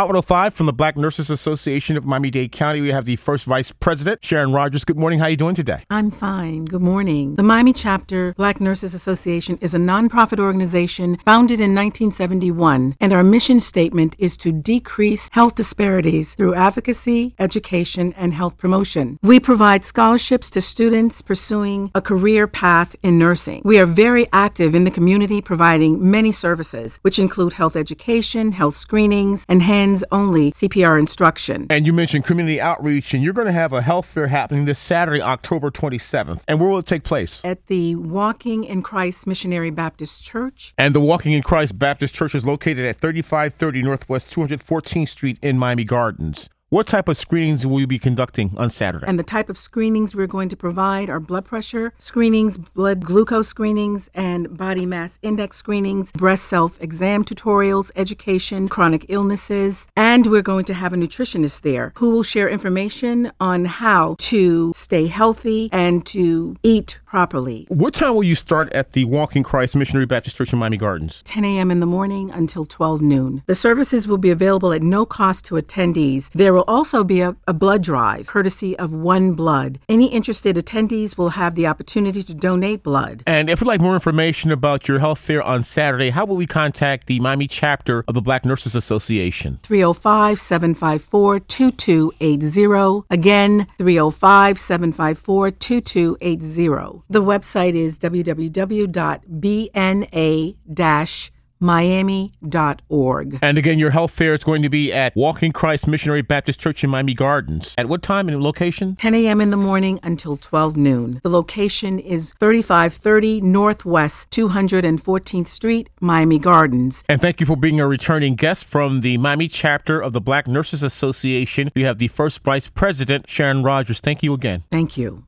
Hot 105 from the Black Nurses Association of Miami-Dade County. We have the first vice president, Sharon Rogers. Good morning. How are you doing today? I'm fine. Good morning. The Miami chapter, Black Nurses Association, is a nonprofit organization founded in 1971, and our mission statement is to decrease health disparities through advocacy, education, and health promotion. We provide scholarships to students pursuing a career path in nursing. We are very active in the community, providing many services, which include health education, health screenings, and hands only CPR instruction. And you mentioned community outreach, and you're going to have a health fair happening this Saturday, October 27th. And where will it take place? At the Walking in Christ Missionary Baptist Church. And the Walking in Christ Baptist Church is located at 3530 Northwest 214th Street in Miami Gardens. What type of screenings will you be conducting on Saturday? And the type of screenings we're going to provide are blood pressure screenings, blood glucose screenings, and body mass index screenings, breast self exam tutorials, education, chronic illnesses, and we're going to have a nutritionist there who will share information on how to stay healthy and to eat properly. What time will you start at the Walking Christ Missionary Baptist Church in Miami Gardens? 10 a.m. in the morning until 12 noon. The services will be available at no cost to attendees. There will also be a, a blood drive courtesy of One Blood. Any interested attendees will have the opportunity to donate blood. And if you'd like more information about your health fair on Saturday, how will we contact the Miami chapter of the Black Nurses Association? 305 754 2280. Again, 305 754 2280. The website is www.bna- miami.org. And again, your health fair is going to be at Walking Christ Missionary Baptist Church in Miami Gardens. At what time and location? 10 a.m. in the morning until 12 noon. The location is 3530 Northwest 214th Street, Miami Gardens. And thank you for being a returning guest from the Miami chapter of the Black Nurses Association. We have the first vice president, Sharon Rogers. Thank you again. Thank you.